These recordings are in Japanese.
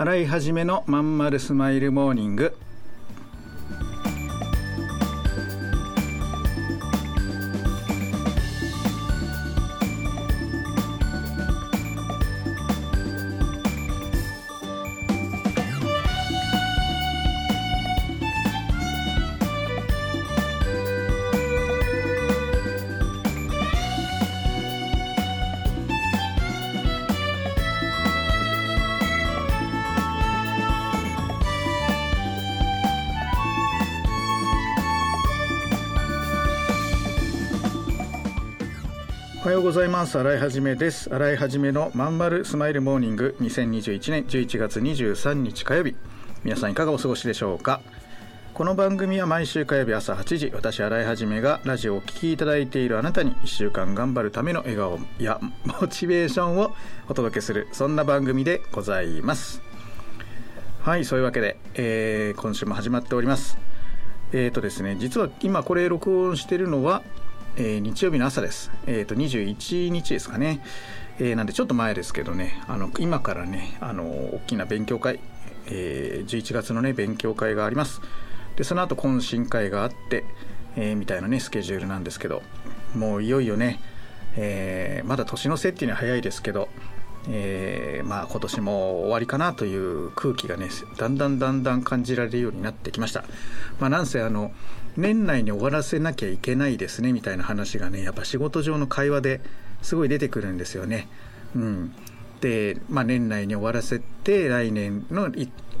洗い始めのまんまるスマイルモーニング。ようございます。新井はじめです。新井はじめのまんまるスマイルモーニング2021年11月23日火曜日。皆さんいかがお過ごしでしょうか？この番組は毎週火曜日朝8時私新井はじめがラジオをお聴きいただいているあなたに1週間頑張るための笑顔やモチベーションをお届けするそんな番組でございます。はいそういうわけで、えー、今週も始まっております。えーとですね実は今これ録音してるのはえー、日曜日の朝です。えっ、ー、と21日ですかね。えー、なんでちょっと前ですけどね、あの今からね、あの大きな勉強会、えー、11月のね勉強会があります。でその後懇親会があって、えー、みたいなねスケジュールなんですけど、もういよいよね、えー、まだ年の瀬っていうのは早いですけど、えー、まあ今年も終わりかなという空気がねだんだんだんだん感じられるようになってきました。まあ、なんせあの年内に終わらせなきゃいけないですねみたいな話がねやっぱ仕事上の会話ですごい出てくるんですよね。うん、で、まあ、年内に終わらせて来年の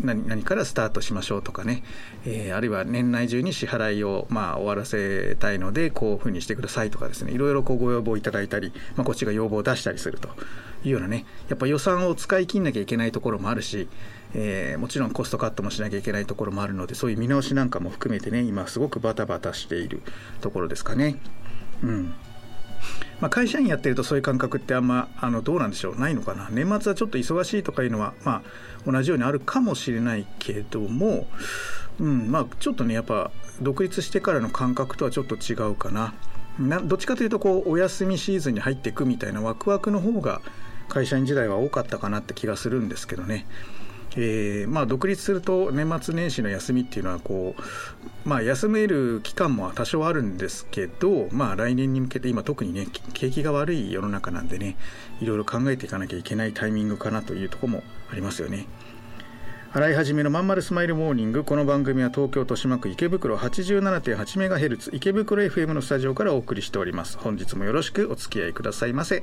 何何からスタートしましょうとかね、えー、あるいは年内中に支払いをまあ終わらせたいのでこういうふうにしてくださいとかですね。いろいろこうご要望いただいたり、まあ、こっちが要望を出したりするというようなね。やっぱ予算を使い切んなきゃいけないところもあるし、えー、もちろんコストカットもしなきゃいけないところもあるのでそういう見直しなんかも含めてね今すごくバタバタしているところですかね。うん。まあ、会社員やってるとそういう感覚ってあんまあのどうなんでしょう。ないのかな。年末はちょっと忙しいとかいうのは、まあ、同じようにあるかもしれないけども、うんまあ、ちょっとねやっぱ独立してからの感覚とはちょっと違うかな。などっちかというとこうお休みシーズンに入っていくみたいなワクワクの方が会社員時代は多かったかなって気がするんですけどね。えー、まあ、独立すると年末年始の休みっていうのはこう、まあ、休める期間も多少あるんですけど、まあ、来年に向けて今特にね景気が悪い世の中なんでねいろいろ考えていかなきゃいけないタイミングかなというとこもありますよね。洗い始めのまんまるスマイルモーニングこの番組は東京豊島区池袋 87.8MHz 池袋 FM のスタジオからお送りしております本日もよろしくお付き合いくださいませ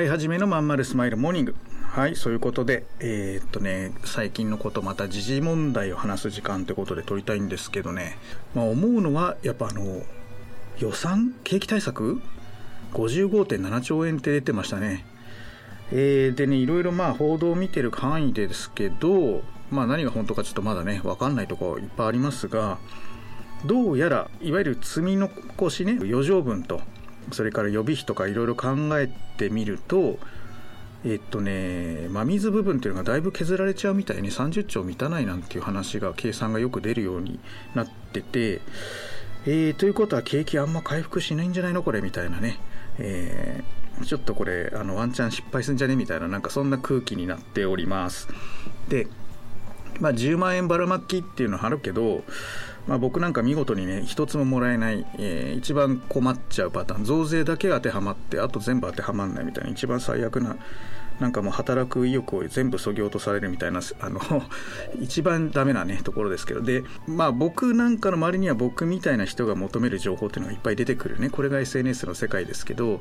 い始めのまんまるスマイルモーニング。はいそういうことでえー、っとね最近のことまた時事問題を話す時間ってことで撮りたいんですけどね。まあ思うのはやっぱあの予算景気対策？55.7兆円って出てましたね。えー、でねいろいろまあ報道を見てる範囲ですけどまあ何が本当かちょっとまだね分かんないとこいっぱいありますがどうやらいわゆる積み残しね余剰分とそれから予備費とかいろいろ考えてみるとえっとね真水部分っていうのがだいぶ削られちゃうみたいに30兆満たないなんていう話が計算がよく出るようになってて、えー、ということは景気あんま回復しないんじゃないのこれみたいなね、えー、ちょっとこれあのワンチャン失敗すんじゃねみたいななんかそんな空気になっております。でまあ10万円ばらまきっていうのはあるけどまあ、僕なんか見事にね一つももらえない、えー、一番困っちゃうパターン。増税だけ当てはまってあと全部当てはまんないみたいな一番最悪ななんかもう働く意欲を全部そぎ落とされるみたいなあの 一番ダメなねところですけど。でまあ僕なんかの周りには僕みたいな人が求める情報っていうのがいっぱい出てくるね。これが SNS の世界ですけど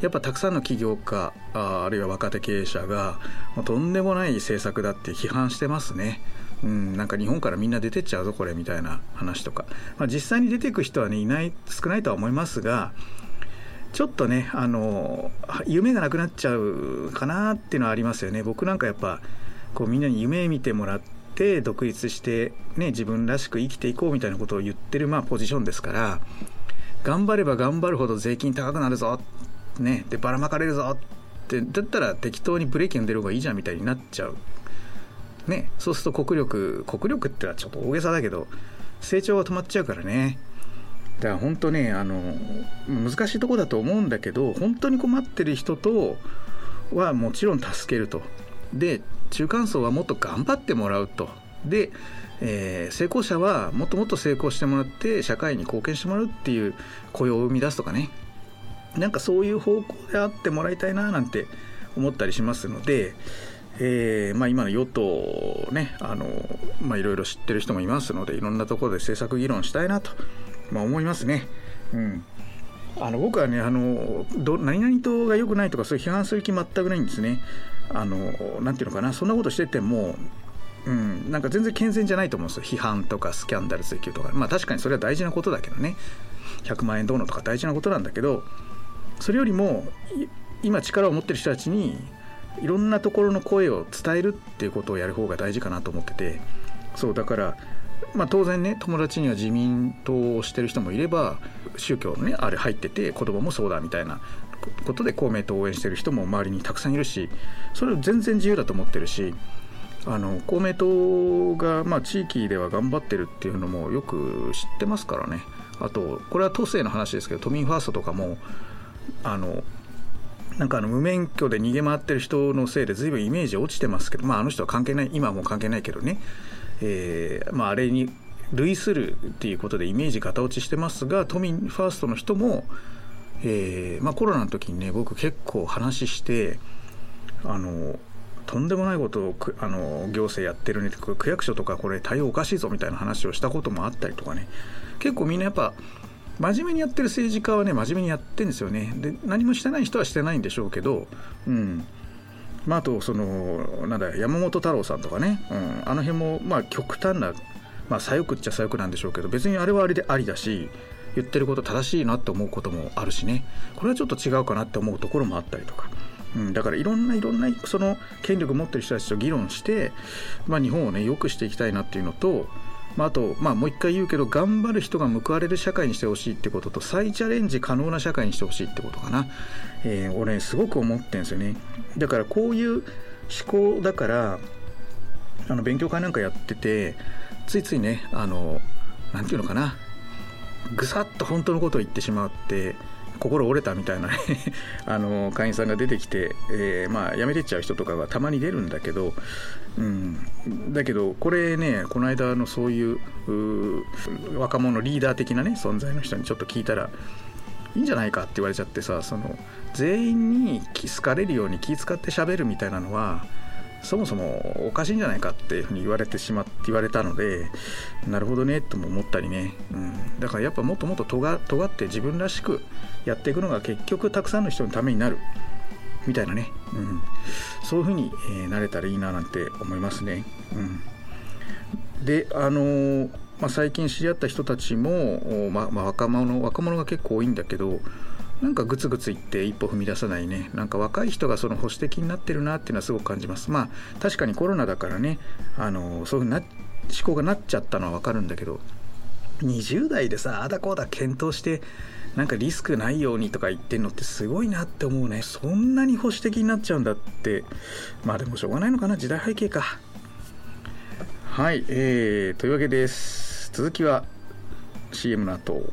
やっぱたくさんの起業家ああるいは若手経営者がもうとんでもない政策だって批判してますね。うん、なんか日本からみんな出てっちゃうぞこれみたいな話とか、まあ、実際に出ていく人はねいない少ないとは思いますがちょっとねあの夢がなくなっちゃうかなっていうのはありますよね。僕なんかやっぱこうみんなに夢見てもらって独立してね自分らしく生きていこうみたいなことを言ってるまあポジションですから頑張れば頑張るほど税金高くなるぞねでばらまかれるぞってだったら適当にブレーキ踏んでる方がいいじゃんみたいになっちゃう。ね、そうすると国力国力ってのはちょっと大げさだけど成長が止まっちゃうからね。だから本当ねあの難しいとこだと思うんだけど本当に困ってる人とはもちろん助けると。で中間層はもっと頑張ってもらうと。で、えー、成功者はもっともっと成功してもらって社会に貢献してもらうっていう雇用を生み出すとかね。なんかそういう方向であってもらいたいななんて思ったりしますのでえーまあ、今の与党ねあの、まあ、いろいろ知ってる人もいますのでいろんなところで政策議論したいなと、まあ、思いますね。うんあの僕はねあのど何々党が良くないとかそういう批判する気全くないんですね。あのなんていうのかなそんなことしててもうん、なんか全然健全じゃないと思うんですよ批判とかスキャンダル追及とかまあ確かにそれは大事なことだけどね100万円どうのとか大事なことなんだけどそれよりも今力を持ってる人たちにいろんなところの声を伝えるっていうことをやる方が大事かなと思っててそうだからまあ、当然ね友達には自民党をしてる人もいれば宗教のねあれ入ってて子供もそうだみたいなことで公明党を応援してる人も周りにたくさんいるしそれ全然自由だと思ってるしあの公明党が、まあ、地域では頑張ってるっていうのもよく知ってますからね。あとこれは都政の話ですけど都民ファーストとかもあのなんかあの無免許で逃げ回ってる人のせいで随分イメージ落ちてますけど、まあ、あの人は関係ない今はもう関係ないけどね、えーまあ、あれに類するっていうことでイメージ型落ちしてますが都民ファーストの人も、えーまあ、コロナの時にね僕結構話してあのとんでもないことをあの行政やってるね区役所とかこれ対応おかしいぞみたいな話をしたこともあったりとかね。結構みんなやっぱ真面目にやってる政治家はね真面目にやってるんですよね。で何もしてない人はしてないんでしょうけどうん。まあ、あとそのなんだ山本太郎さんとかね、うん、あの辺もまあ極端な、まあ、左翼っちゃ左翼なんでしょうけど別にあれはあれでありだし言ってること正しいなって思うこともあるしね。これはちょっと違うかなって思うところもあったりとか、うん、だからいろんないろんなその権力持ってる人たちと議論して、まあ、日本をね良くしていきたいなっていうのとまあ、あと、まあ、もう一回言うけど頑張る人が報われる社会にしてほしいってことと再チャレンジ可能な社会にしてほしいってことかな、えー、俺すごく思ってるんですよね。だからこういう思考だからあの勉強会なんかやっててついついねあのなんていうのかな。ぐさっと本当のことを言ってしまって心折れたみたいなね あの会員さんが出てきて、えー、まあ辞めてっちゃう人とかがたまに出るんだけど、うん、だけどこれねこの間のそういう若者リーダー的なね存在の人にちょっと聞いたらいいんじゃないかって言われちゃってさその全員に好かれるように気遣って喋るみたいなのはそもそもおかしいんじゃないかっていうふうに言われてしまって言われたのでなるほどねとも思ったりね、うん、だからやっぱもっともっと尖尖って自分らしくやっていくのが結局たくさんの人のためになる。みたいなね、うん、そういうふうに、えー、なれたらいいななんて思いますね。うん、であのー、まあ、最近知り合った人たちも、まあ、若者若者が結構多いんだけどなんかグツグツ言って一歩踏み出さないね。なんか若い人がその保守的になってるなっていうのはすごく感じます。まあ確かにコロナだからねあのそういうふうな思考がなっちゃったのは分かるんだけど20代でさあだこうだ検討してなんかリスクないようにとか言ってんのってすごいなって思うね。そんなに保守的になっちゃうんだって。まあでもしょうがないのかな。時代背景か。はいえー、というわけです。続きは CM の後。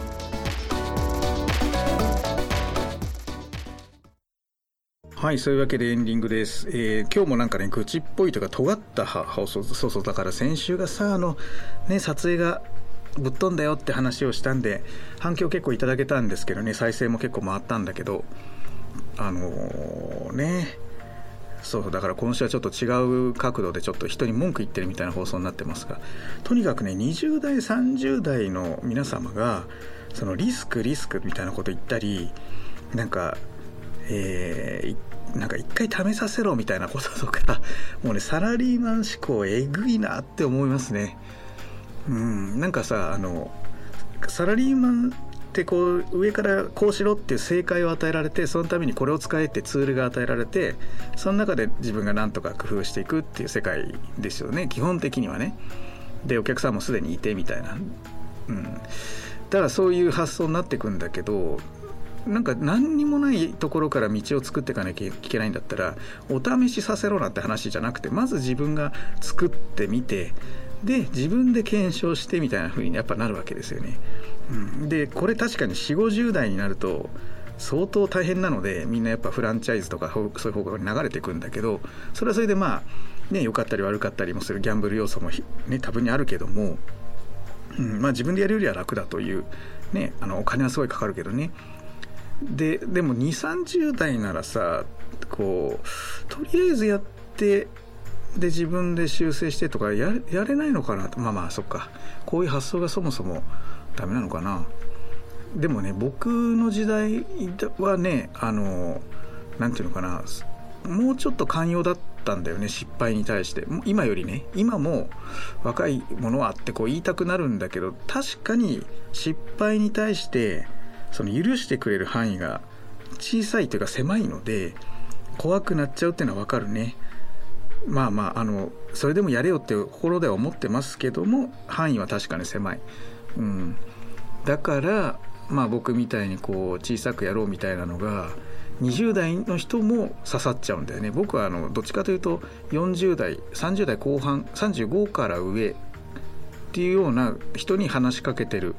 はいそういうわけでエンディングです、えー今日もなんかね愚痴っぽいとか尖った放送そうそうだから先週がさあのね撮影がぶっ飛んだよって話をしたんで反響結構いただけたんですけどね再生も結構回ったんだけどあのーねそうだから今週はちょっと違う角度でちょっと人に文句言ってるみたいな放送になってますがとにかくね20代30代の皆様がそのリスクリスクみたいなこと言ったりなんかえーいなんか一回試させろみたいなこととか もうねサラリーマン思考えぐいなって思いますね。うんなんかさあのサラリーマンってこう上からこうしろっていう正解を与えられてそのためにこれを使えってツールが与えられてその中で自分が何とか工夫していくっていう世界ですよね。基本的にはね。でお客さんもすでにいてみたいな。うん。だからそういう発想になっていくんだけどなんか何にもないところから道を作っていかなきゃいけないんだったらお試しさせろなんて話じゃなくてまず自分が作ってみてで自分で検証してみたいな風にやっぱなるわけですよね。うん、でこれ確かに4 5 0代になると相当大変なのでみんなやっぱフランチャイズとかそういう方向に流れていくんだけどそれはそれでまあね良かったり悪かったりもするギャンブル要素もね多分にあるけども、うん。まあ、自分でやるよりは楽だという、ね、あのお金はすごいかかるけどね。ででも2 3 0代ならさこうとりあえずやってで自分で修正してとかやれないのかな？とまあまあそっか。こういう発想がそもそもダメなのかな？でもね僕の時代はねあのなんていうのかな？もうちょっと寛容だったんだよね失敗に対して。今よりね。今も若いものはってこう言いたくなるんだけど確かに失敗に対してその許してくれる範囲が小さいというか狭いので怖くなっちゃうっていうのは分かるね。まあまああのそれでもやれよって心では思ってますけども範囲は確かに狭い、うん、だからまあ僕みたいにこう小さくやろうみたいなのが20代の人も刺さっちゃうんだよね。僕はあのどっちかというと40代30代後半35から上っていうような人に話しかけてる。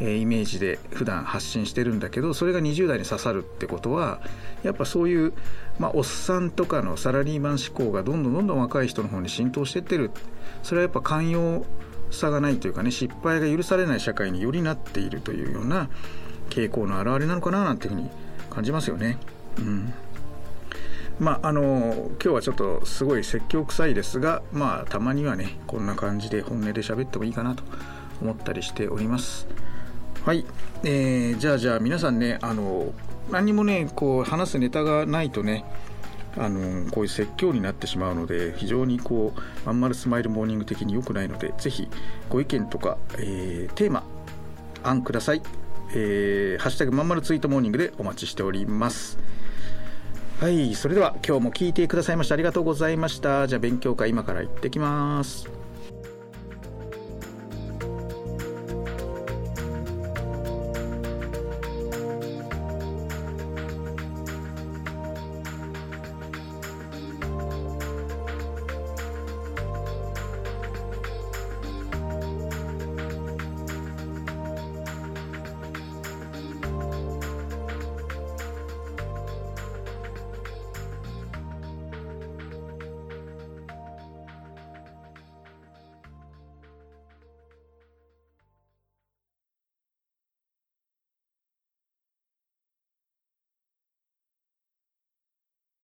えイメージで普段発信してるんだけどそれが20代に刺さるってことはやっぱそういう、まあ、おっさんとかのサラリーマン思考がどんどんどんどん若い人の方に浸透してってるそれはやっぱ寛容さがないというかね失敗が許されない社会によりなっているというような傾向の表れなのかななんていうふうに感じますよね。うんまああの今日はちょっとすごい説教臭いですがまあたまにはねこんな感じで本音で喋ってもいいかなと思ったりしております。はい、えーじゃあじゃあ皆さんねあの何もねこう話すネタがないとねあのこういう説教になってしまうので非常にこうまんまるスマイルモーニング的に良くないのでぜひご意見とか、えーテーマ案ください、えーハッシュタグまんまるツイートモーニングでお待ちしております。はい。それでは今日も聞いてくださいましてありがとうございました。じゃあ勉強会今から行ってきます。